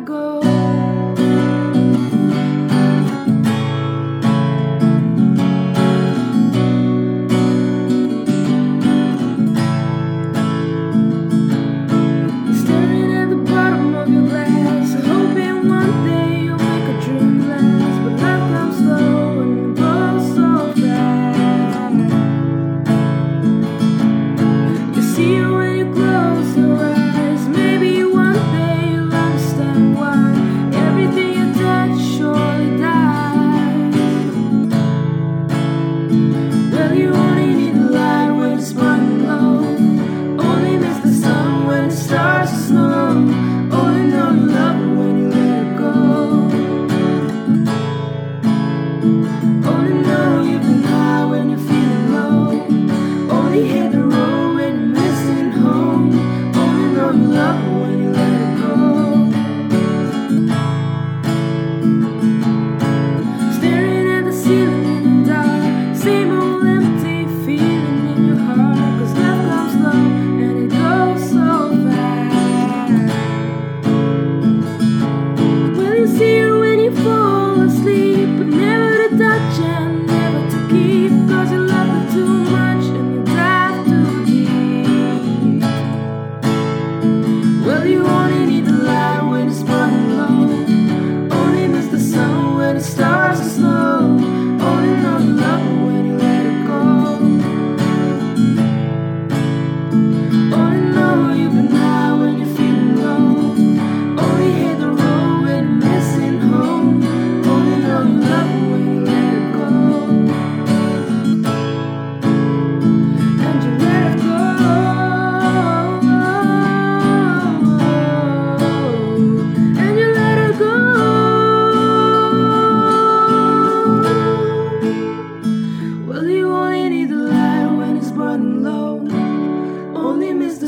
go.